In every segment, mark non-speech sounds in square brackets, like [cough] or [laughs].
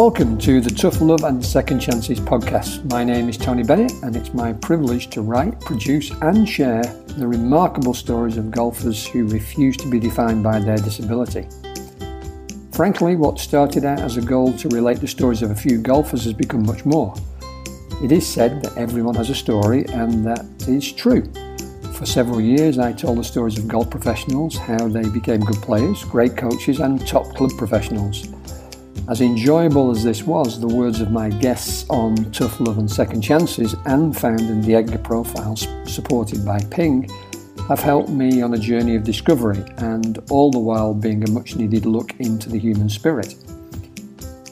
Welcome to the Tough Love and Second Chances podcast. My name is Tony Bennett, and it's my privilege to write, produce, and share the remarkable stories of golfers who refuse to be defined by their disability. Frankly, what started out as a goal to relate the stories of a few golfers has become much more. It is said that everyone has a story, and that is true. For several years, I told the stories of golf professionals, how they became good players, great coaches, and top club professionals. As enjoyable as this was, the words of my guests on Tough Love and Second Chances and found in the EDGA profiles supported by Ping have helped me on a journey of discovery and all the while being a much needed look into the human spirit.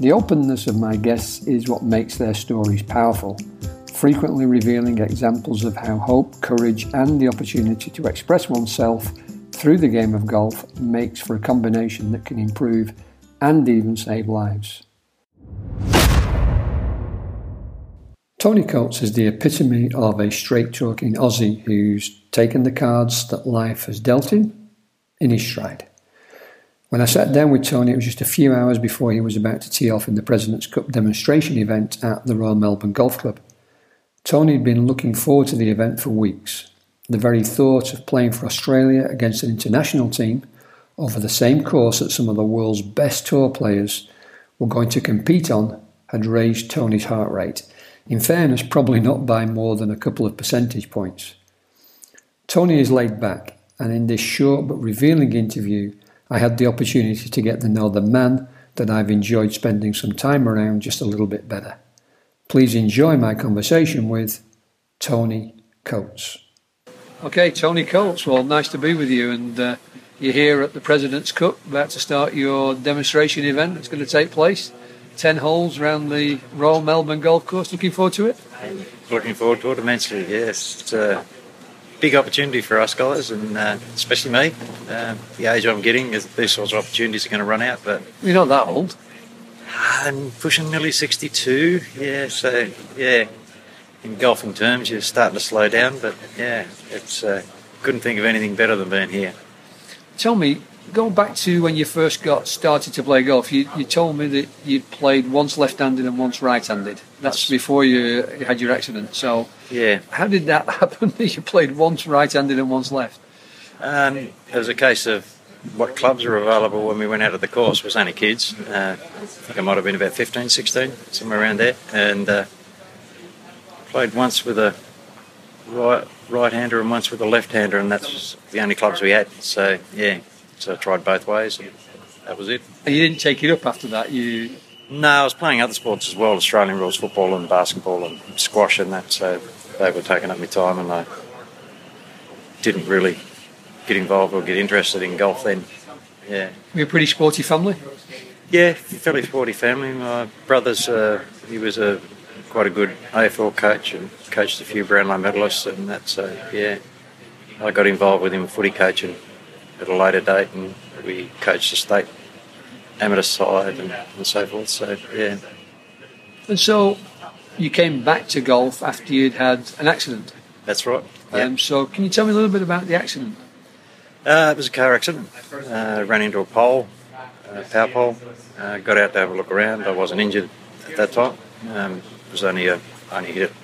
The openness of my guests is what makes their stories powerful, frequently revealing examples of how hope, courage, and the opportunity to express oneself through the game of golf makes for a combination that can improve and even save lives. Tony Coates is the epitome of a straight talking Aussie who's taken the cards that life has dealt him in his stride. When I sat down with Tony, it was just a few hours before he was about to tee off in the President's Cup demonstration event at the Royal Melbourne Golf Club. Tony had been looking forward to the event for weeks. The very thought of playing for Australia against an international team over the same course that some of the world's best tour players were going to compete on had raised Tony's heart rate. In fairness, probably not by more than a couple of percentage points. Tony is laid back, and in this short but revealing interview, I had the opportunity to get to know the man that I've enjoyed spending some time around just a little bit better. Please enjoy my conversation with Tony Coates. Okay, Tony Coates. Well, nice to be with you, and uh, you're here at the President's Cup, about to start your demonstration event. that's going to take place. 10 holes around the Royal Melbourne Golf Course. Looking forward to it? Looking forward to it immensely, yes. It's a big opportunity for us guys, and uh, especially me. Uh, the age I'm getting, these sorts of opportunities are going to run out. But You're not that old. I'm pushing nearly 62, yeah, so yeah. In golfing terms, you're starting to slow down, but yeah, it's uh, couldn't think of anything better than being here. Tell me, going back to when you first got started to play golf, you, you told me that you'd played once left-handed and once right-handed. That's before you had your accident. So, yeah, how did that [laughs] happen? That you played once right-handed and once left? Um, it was a case of what clubs were available when we went out of the course. It was only kids. Uh, I think I might have been about 15, 16, somewhere around there, and uh, played once with a right right hander and once with a left hander, and that's the only clubs we had. So yeah, so I tried both ways, and that was it. And you didn't take it up after that. You no, I was playing other sports as well, Australian rules football and basketball and squash and that. So they were taking up my time, and I didn't really get involved or get interested in golf then. Yeah. We're a pretty sporty family? Yeah, fairly sporty family. My brother's uh, he was a quite a good AFL coach and coached a few Brownlow medalists, and that's uh, yeah. I got involved with him footy coaching at a later date, and we coached the state amateur side and, and so forth. So yeah. And so, you came back to golf after you'd had an accident. That's right. Yeah. Um, so, can you tell me a little bit about the accident? Uh, it was a car accident. Uh, ran into a pole, uh, power pole. Uh, got out to have a look around. I wasn't injured at that time. Um, was only a only hit at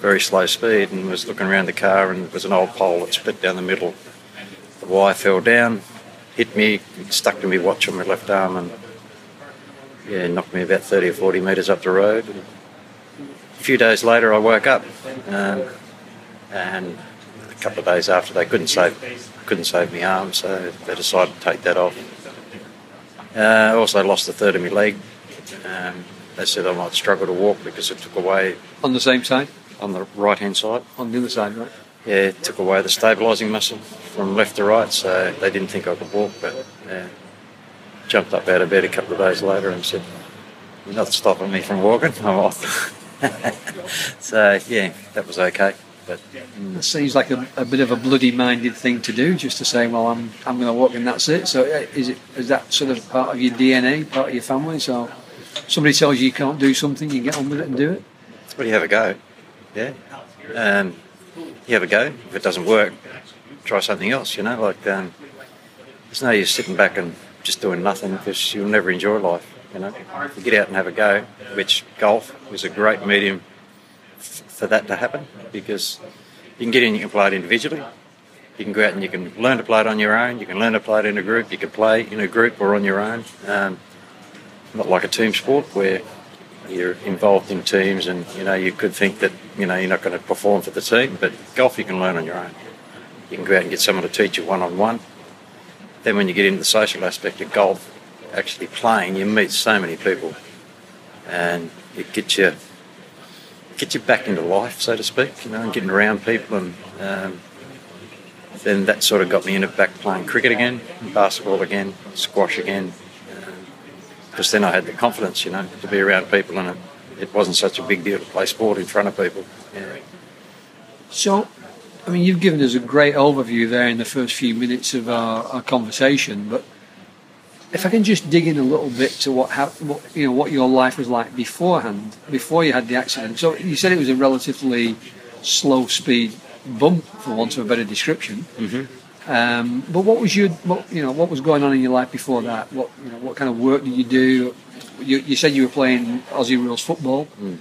very slow speed and was looking around the car and it was an old pole that split down the middle. The wire fell down, hit me, stuck to me watch on my left arm and yeah, knocked me about 30 or 40 metres up the road. A few days later I woke up um, and a couple of days after they couldn't save couldn't save my arm so they decided to take that off. Uh, I also lost a third of my leg. Um, they said I might struggle to walk because it took away On the same side? on the right hand side. On the other side, right? Yeah, it took away the stabilising muscle from left to right, so they didn't think I could walk. But yeah, jumped up out of bed a couple of days later and said, "You're not stopping me from walking." [laughs] I'm off. [laughs] so yeah, that was okay. But It seems like a, a bit of a bloody-minded thing to do, just to say, "Well, I'm I'm going to walk and that's it." So, uh, is it is that sort of part of your DNA, part of your family? So, somebody tells you you can't do something, you get on with it and do it. well, you have a go. Yeah, um, you have a go. If it doesn't work, try something else. You know, like um, there's no use sitting back and just doing nothing because you'll never enjoy life. You know, you get out and have a go, which golf is a great medium f- for that to happen because you can get in, you can play it individually. You can go out and you can learn to play it on your own. You can learn to play it in a group. You can play in a group or on your own. Um, not like a team sport where you're involved in teams and you know you could think that you know you're not going to perform for the team, but golf you can learn on your own. You can go out and get someone to teach you one on one. Then when you get into the social aspect of golf, actually playing, you meet so many people, and it gets you gets you back into life, so to speak. You know, and getting around people, and um, then that sort of got me into back playing cricket again, basketball again, squash again, because then I had the confidence, you know, to be around people, and it, it wasn't such a big deal to play sport in front of people. Yeah. So, I mean, you've given us a great overview there in the first few minutes of our, our conversation, but if I can just dig in a little bit to what, hap- what you know what your life was like beforehand, before you had the accident. So you said it was a relatively slow speed bump, for want of a better description. Mm-hmm. Um, but what was your, what, you know, what was going on in your life before that? What, you know, what kind of work did you do? You, you said you were playing Aussie rules football. Um,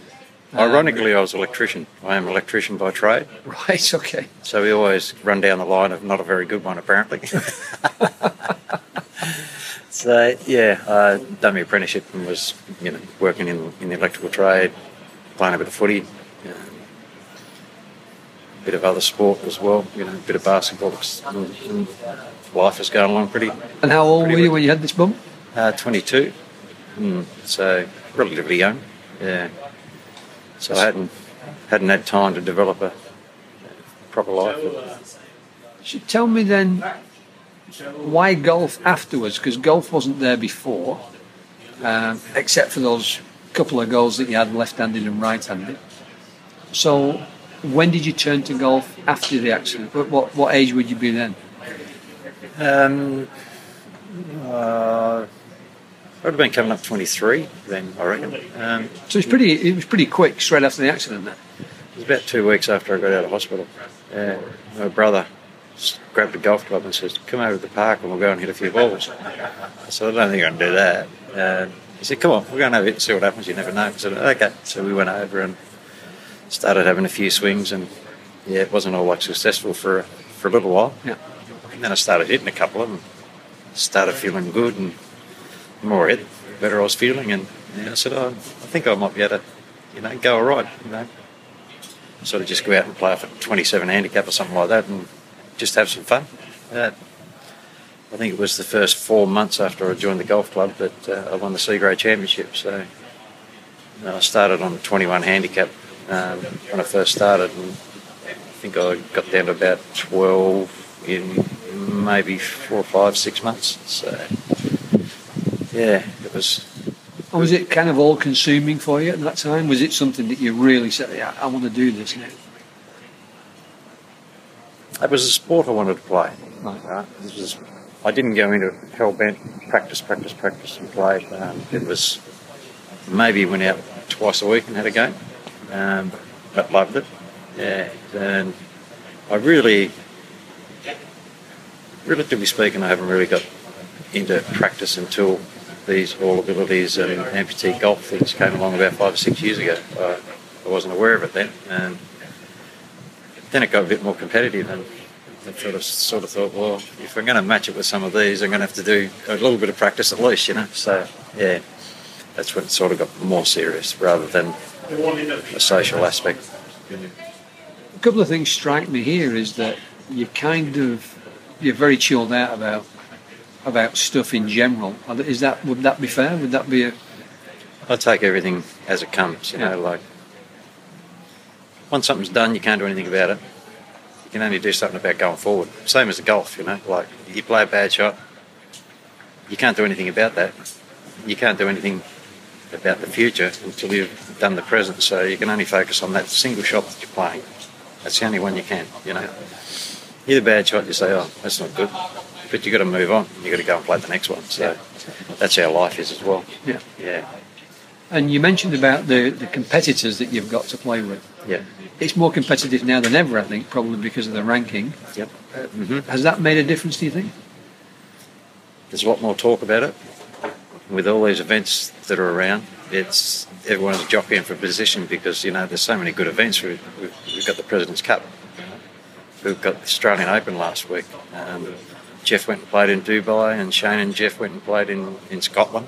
Ironically, I was an electrician. I am an electrician by trade, [laughs] right? Okay. so we always run down the line of not a very good one, apparently. [laughs] [laughs] so yeah, I done my apprenticeship and was you know working in in the electrical trade, playing a bit of footy, bit of other sport as well. You know, a bit of basketball. Life is going along pretty. And how old were you when you had this bump? Uh, 22, mm, so relatively young. Yeah. So I hadn't hadn't had time to develop a proper life. So tell me then, why golf afterwards? Because golf wasn't there before, um, except for those couple of goals that you had left-handed and right-handed. So when did you turn to golf after the accident? What, what, what age would you be then? Um, uh, I would have been coming up 23 then, I reckon. Um, So it's pretty. It was pretty quick, straight after the accident. Then. it was about two weeks after I got out of hospital. Uh, my brother grabbed a golf club and says, "Come over to the park and we'll go and hit a few balls." I said, "I don't think I can do that." Uh, he said, "Come on, we're going over it and see what happens. You never know." I said, "Okay." So we went over and started having a few swings, and yeah, it wasn't all like successful for for a little while. Yeah. And then I started hitting a couple of them, started feeling good, and the more I hit, the better I was feeling. And yeah, I said, oh, I think I might be able to, you know, go all right, you know. Sort of just go out and play for 27 handicap or something like that and just have some fun. Uh, I think it was the first four months after I joined the golf club that uh, I won the Seagrey Championship. So uh, I started on 21 handicap um, when I first started, and I think I got down to about 12 in maybe four or five, six months. So yeah, it was And was it kind of all-consuming for you at that time? Was it something that you really said, "Yeah, I want to do this now"? it was a sport I wanted to play. Right. Was, I didn't go into hell bent practice, practice, practice, and play. Um, it was maybe went out twice a week and had a game, um, but loved it. Yeah, and I really, relatively speaking, I haven't really got into practice until these all abilities and amputee golf things came along about five or six years ago. Uh, I wasn't aware of it then, and then it got a bit more competitive and I sort of sort of thought, well, if I'm going to match it with some of these, I'm going to have to do a little bit of practice at least, you know. So yeah, that's when it sort of got more serious rather than a social aspect. A couple of things strike me here is that you kind of you're very chilled out about about stuff in general. Is that would that be fair? Would that be a I take everything as it comes, you know, like once something's done, you can't do anything about it. You can only do something about going forward. Same as the golf, you know, like you play a bad shot, you can't do anything about that. You can't do anything about the future until you've done the present. So you can only focus on that single shot that you're playing. That's the only one you can, you know. You hit a bad shot, you say, oh, that's not good. But you've got to move on. You've got to go and play the next one. So that's how life is as well. yeah? Yeah, And you mentioned about the the competitors that you've got to play with. yeah, It's more competitive now than ever, I think, probably because of the ranking. yep. hmm Has that made a difference? Do you think? There's a lot more talk about it. With all these events that are around, it's everyone's jockeying for position because you know there's so many good events. We've, we've, we've got the President's Cup. We've got the Australian Open last week. Um, Jeff went and played in Dubai, and Shane and Jeff went and played in, in Scotland.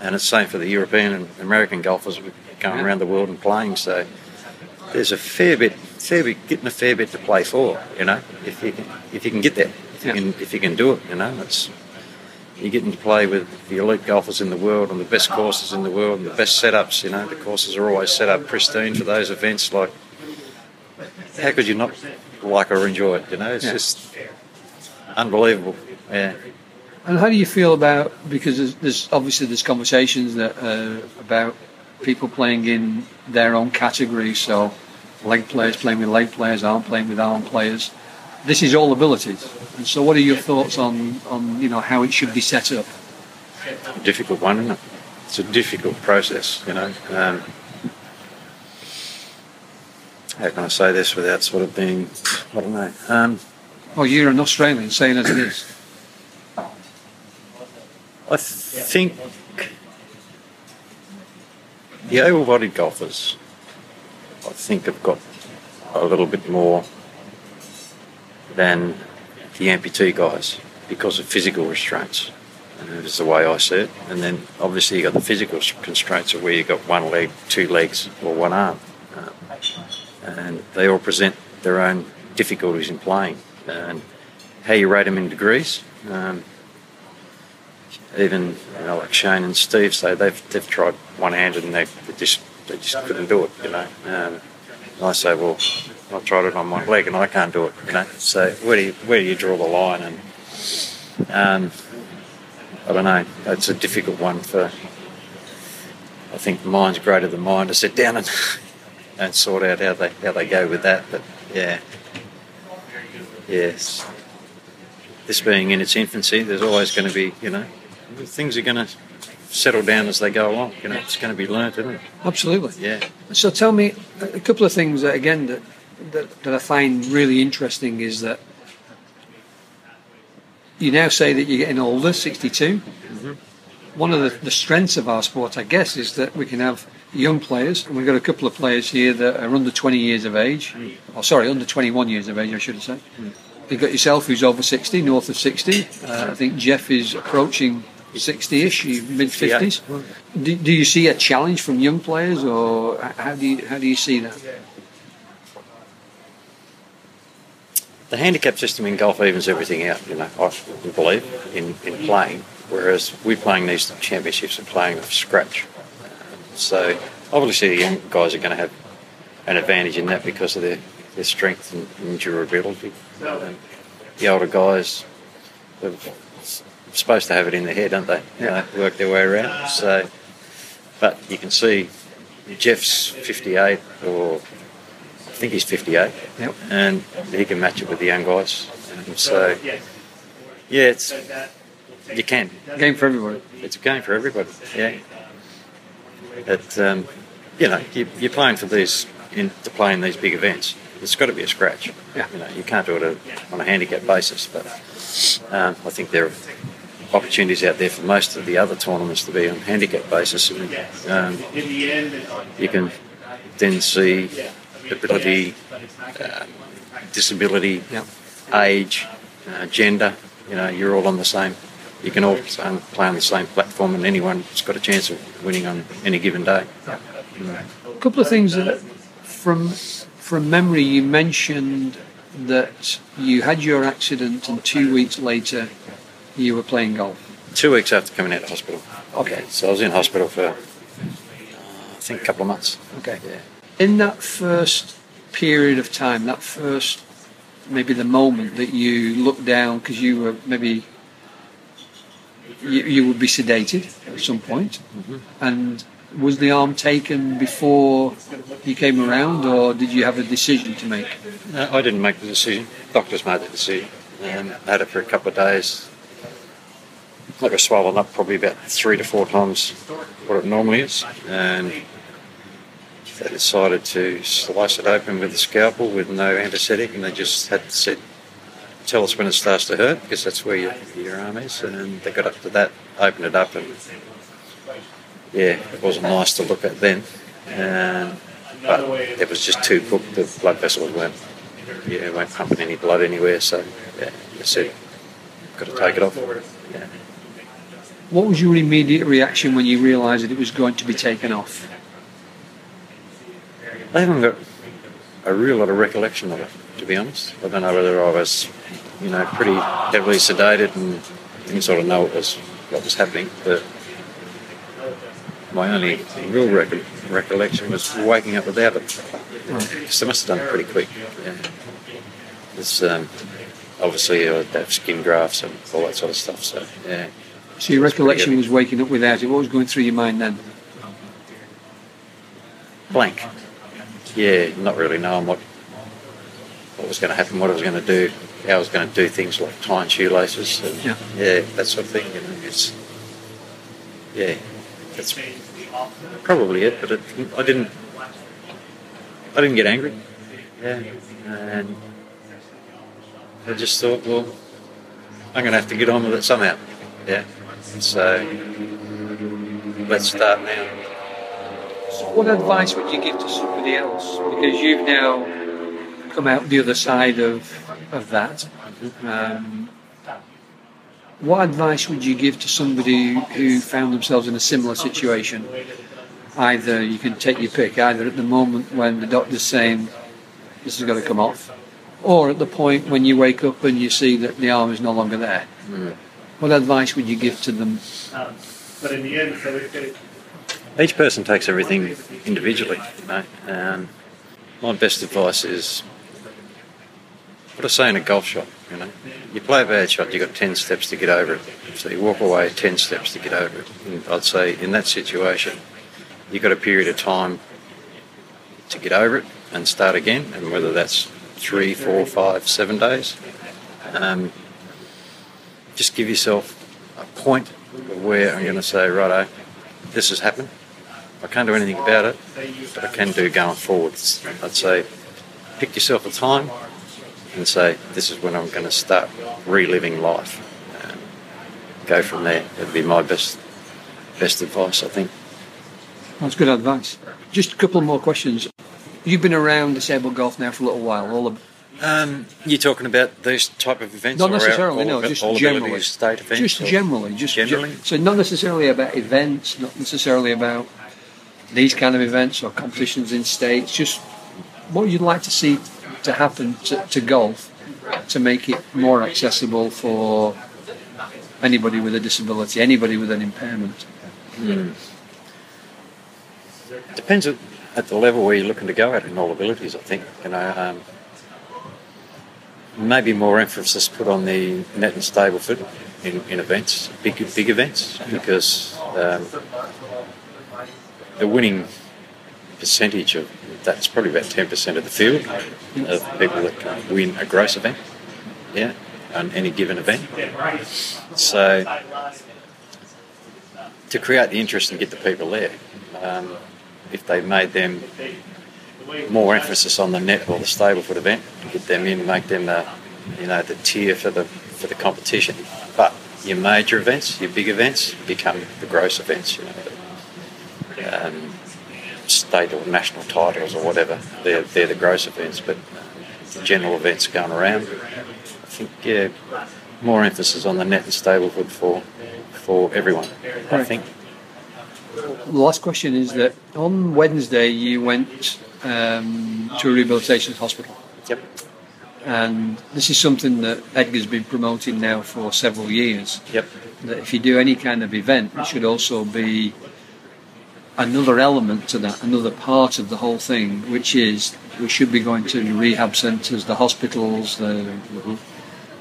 And it's the same for the European and American golfers going around the world and playing. So there's a fair bit, fair bit, getting a fair bit to play for. You know, if you can, if you can get there, if, Yeah. you, can, if you can do it. You know, it's you're getting to play with the elite golfers in the world and the best courses in the world and the best setups. You know, the courses are always set up pristine for those events. Like, how could you not like or enjoy it? You know, it's Yeah. just unbelievable. Yeah. And how do you feel about because there's, there's obviously there's conversations that uh, about people playing in their own category. So leg players playing with leg players, arm playing with arm players. This is all abilities. And so, what are your thoughts on on you know how it should be set up? difficult one, isn't it? It's a difficult process, you know. Um, how can I say this without sort of being, I don't know. Um, Oh, you're an Australian, saying as it is. I th- think the able-bodied golfers, I think, have got a little bit more than the amputee guys because of physical restraints. And that's the way I see it. And then obviously you've got the physical constraints of where you've got one leg, two legs, or one arm, uh, and they all present their own difficulties in playing. And how you rate them in degrees. Um, even you know, like Shane and Steve say they've they've tried one handed and they, they just they just couldn't do it, you know. Um, and I say, well, I tried it on my leg and I can't do it, you know. So where do you where do you draw the line? And um, I don't know. It's a difficult one for. I think mind's greater than mind to sit down and [laughs] and sort out how they how they go with that. But yeah, yes. This being in its infancy, there's always going to be, you know, things are going to settle down as they go along. You know, it's going to be learnt, isn't it? Absolutely. Yeah. So tell me a couple of things that, again that, that that I find really interesting is that you now say that you're getting older, 62. Mm-hmm. One of the, the strengths of our sport, I guess, is that we can have young players, and we've got a couple of players here that are under 20 years of age. Mm. Oh, sorry, under 21 years of age, I should have said. Mm. You've got yourself, who's over 60, north of 60. Uh, I think Jeff is approaching 60-ish, mid 50s. Do, do you see a challenge from young players, or how do you how do you see that? The handicap system in golf evens everything out, you know, I believe, in, in playing, whereas we're playing these championships and playing from scratch. So obviously the young guys are going to have an advantage in that because of their, their strength and, and durability. Um, the older guys are supposed to have it in their head, aren't they? You know, work their way around. So, but you can see Jeff's 58 or I think he's 58 Yep. and he can match it with the young guys. And so, yeah, it's you can. Game for everybody. It's a game for everybody. Yeah. But um, you know, you, you're playing for these in, to play in these big events. It's got to be a scratch. Yeah. You know, you can't do it on a handicap basis. But um, I think there are opportunities out there for most of the other tournaments to be on handicap basis. And, um, you can then see ability, um, disability, Yep. age, uh, gender. You know, you're all on the same. You can all play on the same platform, and anyone's got a chance of winning on any given day. A couple of things that, from from memory, you mentioned that you had your accident, and two weeks later, you were playing golf. Two weeks after coming out of hospital. Okay. So I was in hospital for, uh, I think, a couple of months. Okay. Yeah. In that first period of time, that first maybe the moment that you looked down because you were maybe you, you would be sedated at some point. point, and was the arm taken before you came around, or did you have a decision to make? No, I didn't make the decision. Doctors made the decision. Um, I had it for a couple of days. Like I was swollen up probably about three to four times what it normally is. And they decided to slice it open with a scalpel with no anaesthetic and they just had to said tell us when it starts to hurt because that's where your, your arm is. And they got up to that, opened it up, and yeah, it wasn't nice to look at then. And, but it was just too cooked. The blood vessels weren't, yeah, weren't pumping any blood anywhere. So yeah, they said, got to take it off. Yeah. What was your immediate reaction when you realised that it was going to be taken off? I haven't got a real lot of recollection of it, to be honest. I don't know whether I was, you know, pretty heavily sedated and didn't sort of know what was what was happening. But my only real rec- recollection was waking up without it. So they must have done it pretty quick. Yeah. It's um, obviously uh, they have skin grafts and all that sort of stuff. So yeah. So your recollection was waking up without it. What was going through your mind then? Blank. Yeah, not really knowing what what was going to happen, what I was going to do, how I was going to do things like tying shoelaces, and Yeah. yeah, that sort of thing. You know, it's yeah, that's probably it. But it, I didn't, I didn't get angry. Yeah, and I just thought, well, I'm going to have to get on with it somehow. Yeah, so let's start now. So what advice would you give to somebody else? Because you've now come out the other side of of that. Um, what advice would you give to somebody who found themselves in a similar situation? Either you can take your pick, either at the moment when the doctor's saying this has got to come off, or at the point when you wake up and you see that the arm is no longer there. What advice would you give to them? But in the end, so it, it, Each person takes everything individually. You know? um, my best advice is what I say in a golf shot. You know, you play a bad shot, you've got ten steps to get over it. So you walk away ten steps to get over it. And I'd say in that situation, you've got a period of time to get over it and start again. And whether that's three, four, five, seven days, um, just give yourself a point where I'm going to say, righto, this has happened. I can't do anything about it, but I can do going forwards. I'd say pick yourself a time and say, this is when I'm going to start reliving life. And go from there. That'd be my best best advice, I think. That's good advice. Just a couple more questions. You've been around disabled golf now for a little while. All the, Um, you're talking about these type of events? not necessarily, no, just generally. state events? Just generally, just ge- Generally? so not necessarily about events, not necessarily about these kind of events or competitions in states. Just what you'd like to see to happen to, to golf to make it more accessible for anybody with a disability, anybody with an impairment. Depends at, at the level where you're looking to go at in all abilities, I think. You know, um, maybe more emphasis put on the net and Stableford in, in events, big big events, because um, the winning percentage of that's probably about ten percent of the field of people that can win a gross event, yeah, on any given event. So to create the interest and get the people there. Um, if they made them more emphasis on the net or the Stableford event, get them in, make them the, you know, the tier for the for the competition. But your major events, your big events, become the gross events. You know, um, state or national titles or whatever. They're they're the gross events, but the general events going around. I think yeah, more emphasis on the net and Stableford for for everyone. I think. The last question is that on Wednesday you went um, to a rehabilitation hospital. Yep. And this is something that EDGA's been promoting now for several years. Yep. That if you do any kind of event, it should also be another element to that, another part of the whole thing, which is we should be going to the rehab centres, the hospitals, the,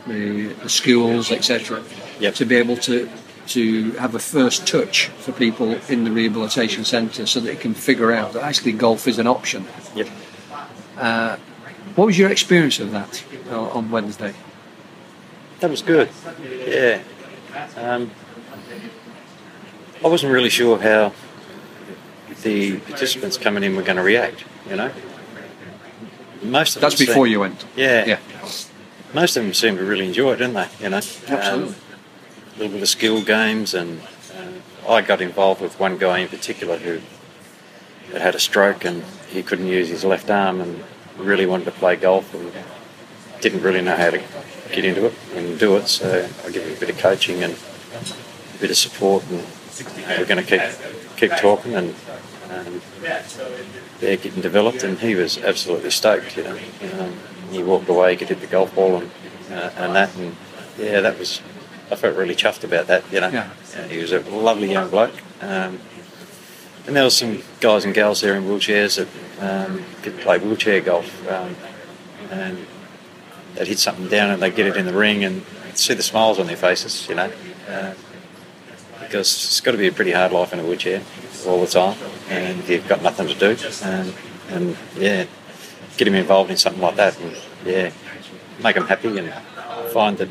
the, the schools, etc., Yep. to be able to to have a first touch for people in the rehabilitation centre so that they can figure out that actually golf is an option. Yep. What was your experience of that uh, on Wednesday? That was good. Yeah. Um, I wasn't really sure how the participants coming in were going to react. You know, most of That's them before seemed- you went. Yeah. Yeah. most of them seem to really enjoy it, didn't they? You know, Absolutely. Um, a little bit of skill games, and uh, I got involved with one guy in particular who had had a stroke and he couldn't use his left arm and really wanted to play golf and didn't really know how to get into it and do it. So I gave him a bit of coaching and a bit of support, and we're going to keep keep talking and. Um, yeah, getting developed, and he was absolutely stoked. You know, um, he walked away, he could hit the golf ball, and uh, and that, and yeah, that was. I felt really chuffed about that. You know, Yeah. Uh, he was a lovely young bloke. Um, and there was some guys and girls there in wheelchairs that um, could play wheelchair golf, um, and they'd hit something down and they'd get it in the ring and see the smiles on their faces. You know. Uh, because it's got to be a pretty hard life in a wheelchair all the time, and you've got nothing to do. And, and yeah, get him involved in something like that, and yeah, make them happy and find that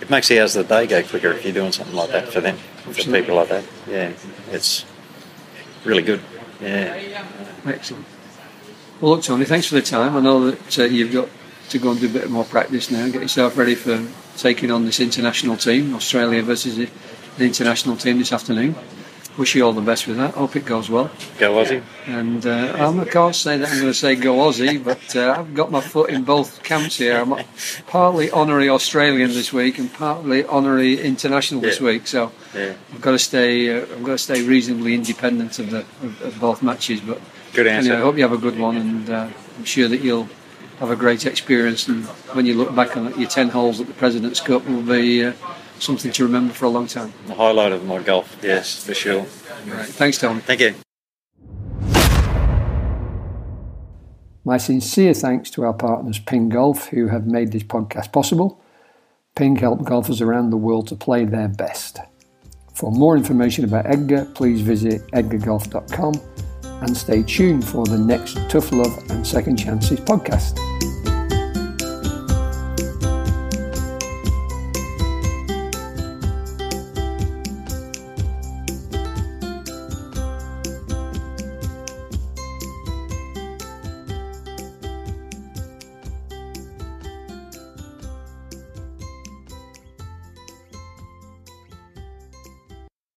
it makes the hours of the day go quicker if you're doing something like that for them, for people like that. Yeah, it's really good. Yeah, Excellent. Well, look, Tony, thanks for the time. I know that uh, you've got to go and do a bit more practice now, get yourself ready for taking on this international team, Australia versus the, international team this afternoon. Wish you all the best with that. Hope it goes well. go Aussie. And uh, I'm, I can't say that I'm going to say go Aussie, but uh, I've got my foot in both camps here. I'm partly honorary Australian this week and partly honorary international this Yeah. week. So Yeah, I've got to stay. Uh, I've got to stay reasonably independent of the of, of both matches. But good answer. anyway, I hope you have a good one, and uh, I'm sure that you'll have a great experience. And when you look back on it, your ten holes at the President's Cup will be uh, something to remember for a long time. The highlight of my golf, yes, for sure. Right. Thanks, Tony. Thank you. My sincere thanks to our partners Ping Golf, who have made this podcast possible. Ping help golfers around the world to play their best. For more information about EDGA, please visit edgagolf.com and stay tuned for the next Tough Love and Second Chances podcast.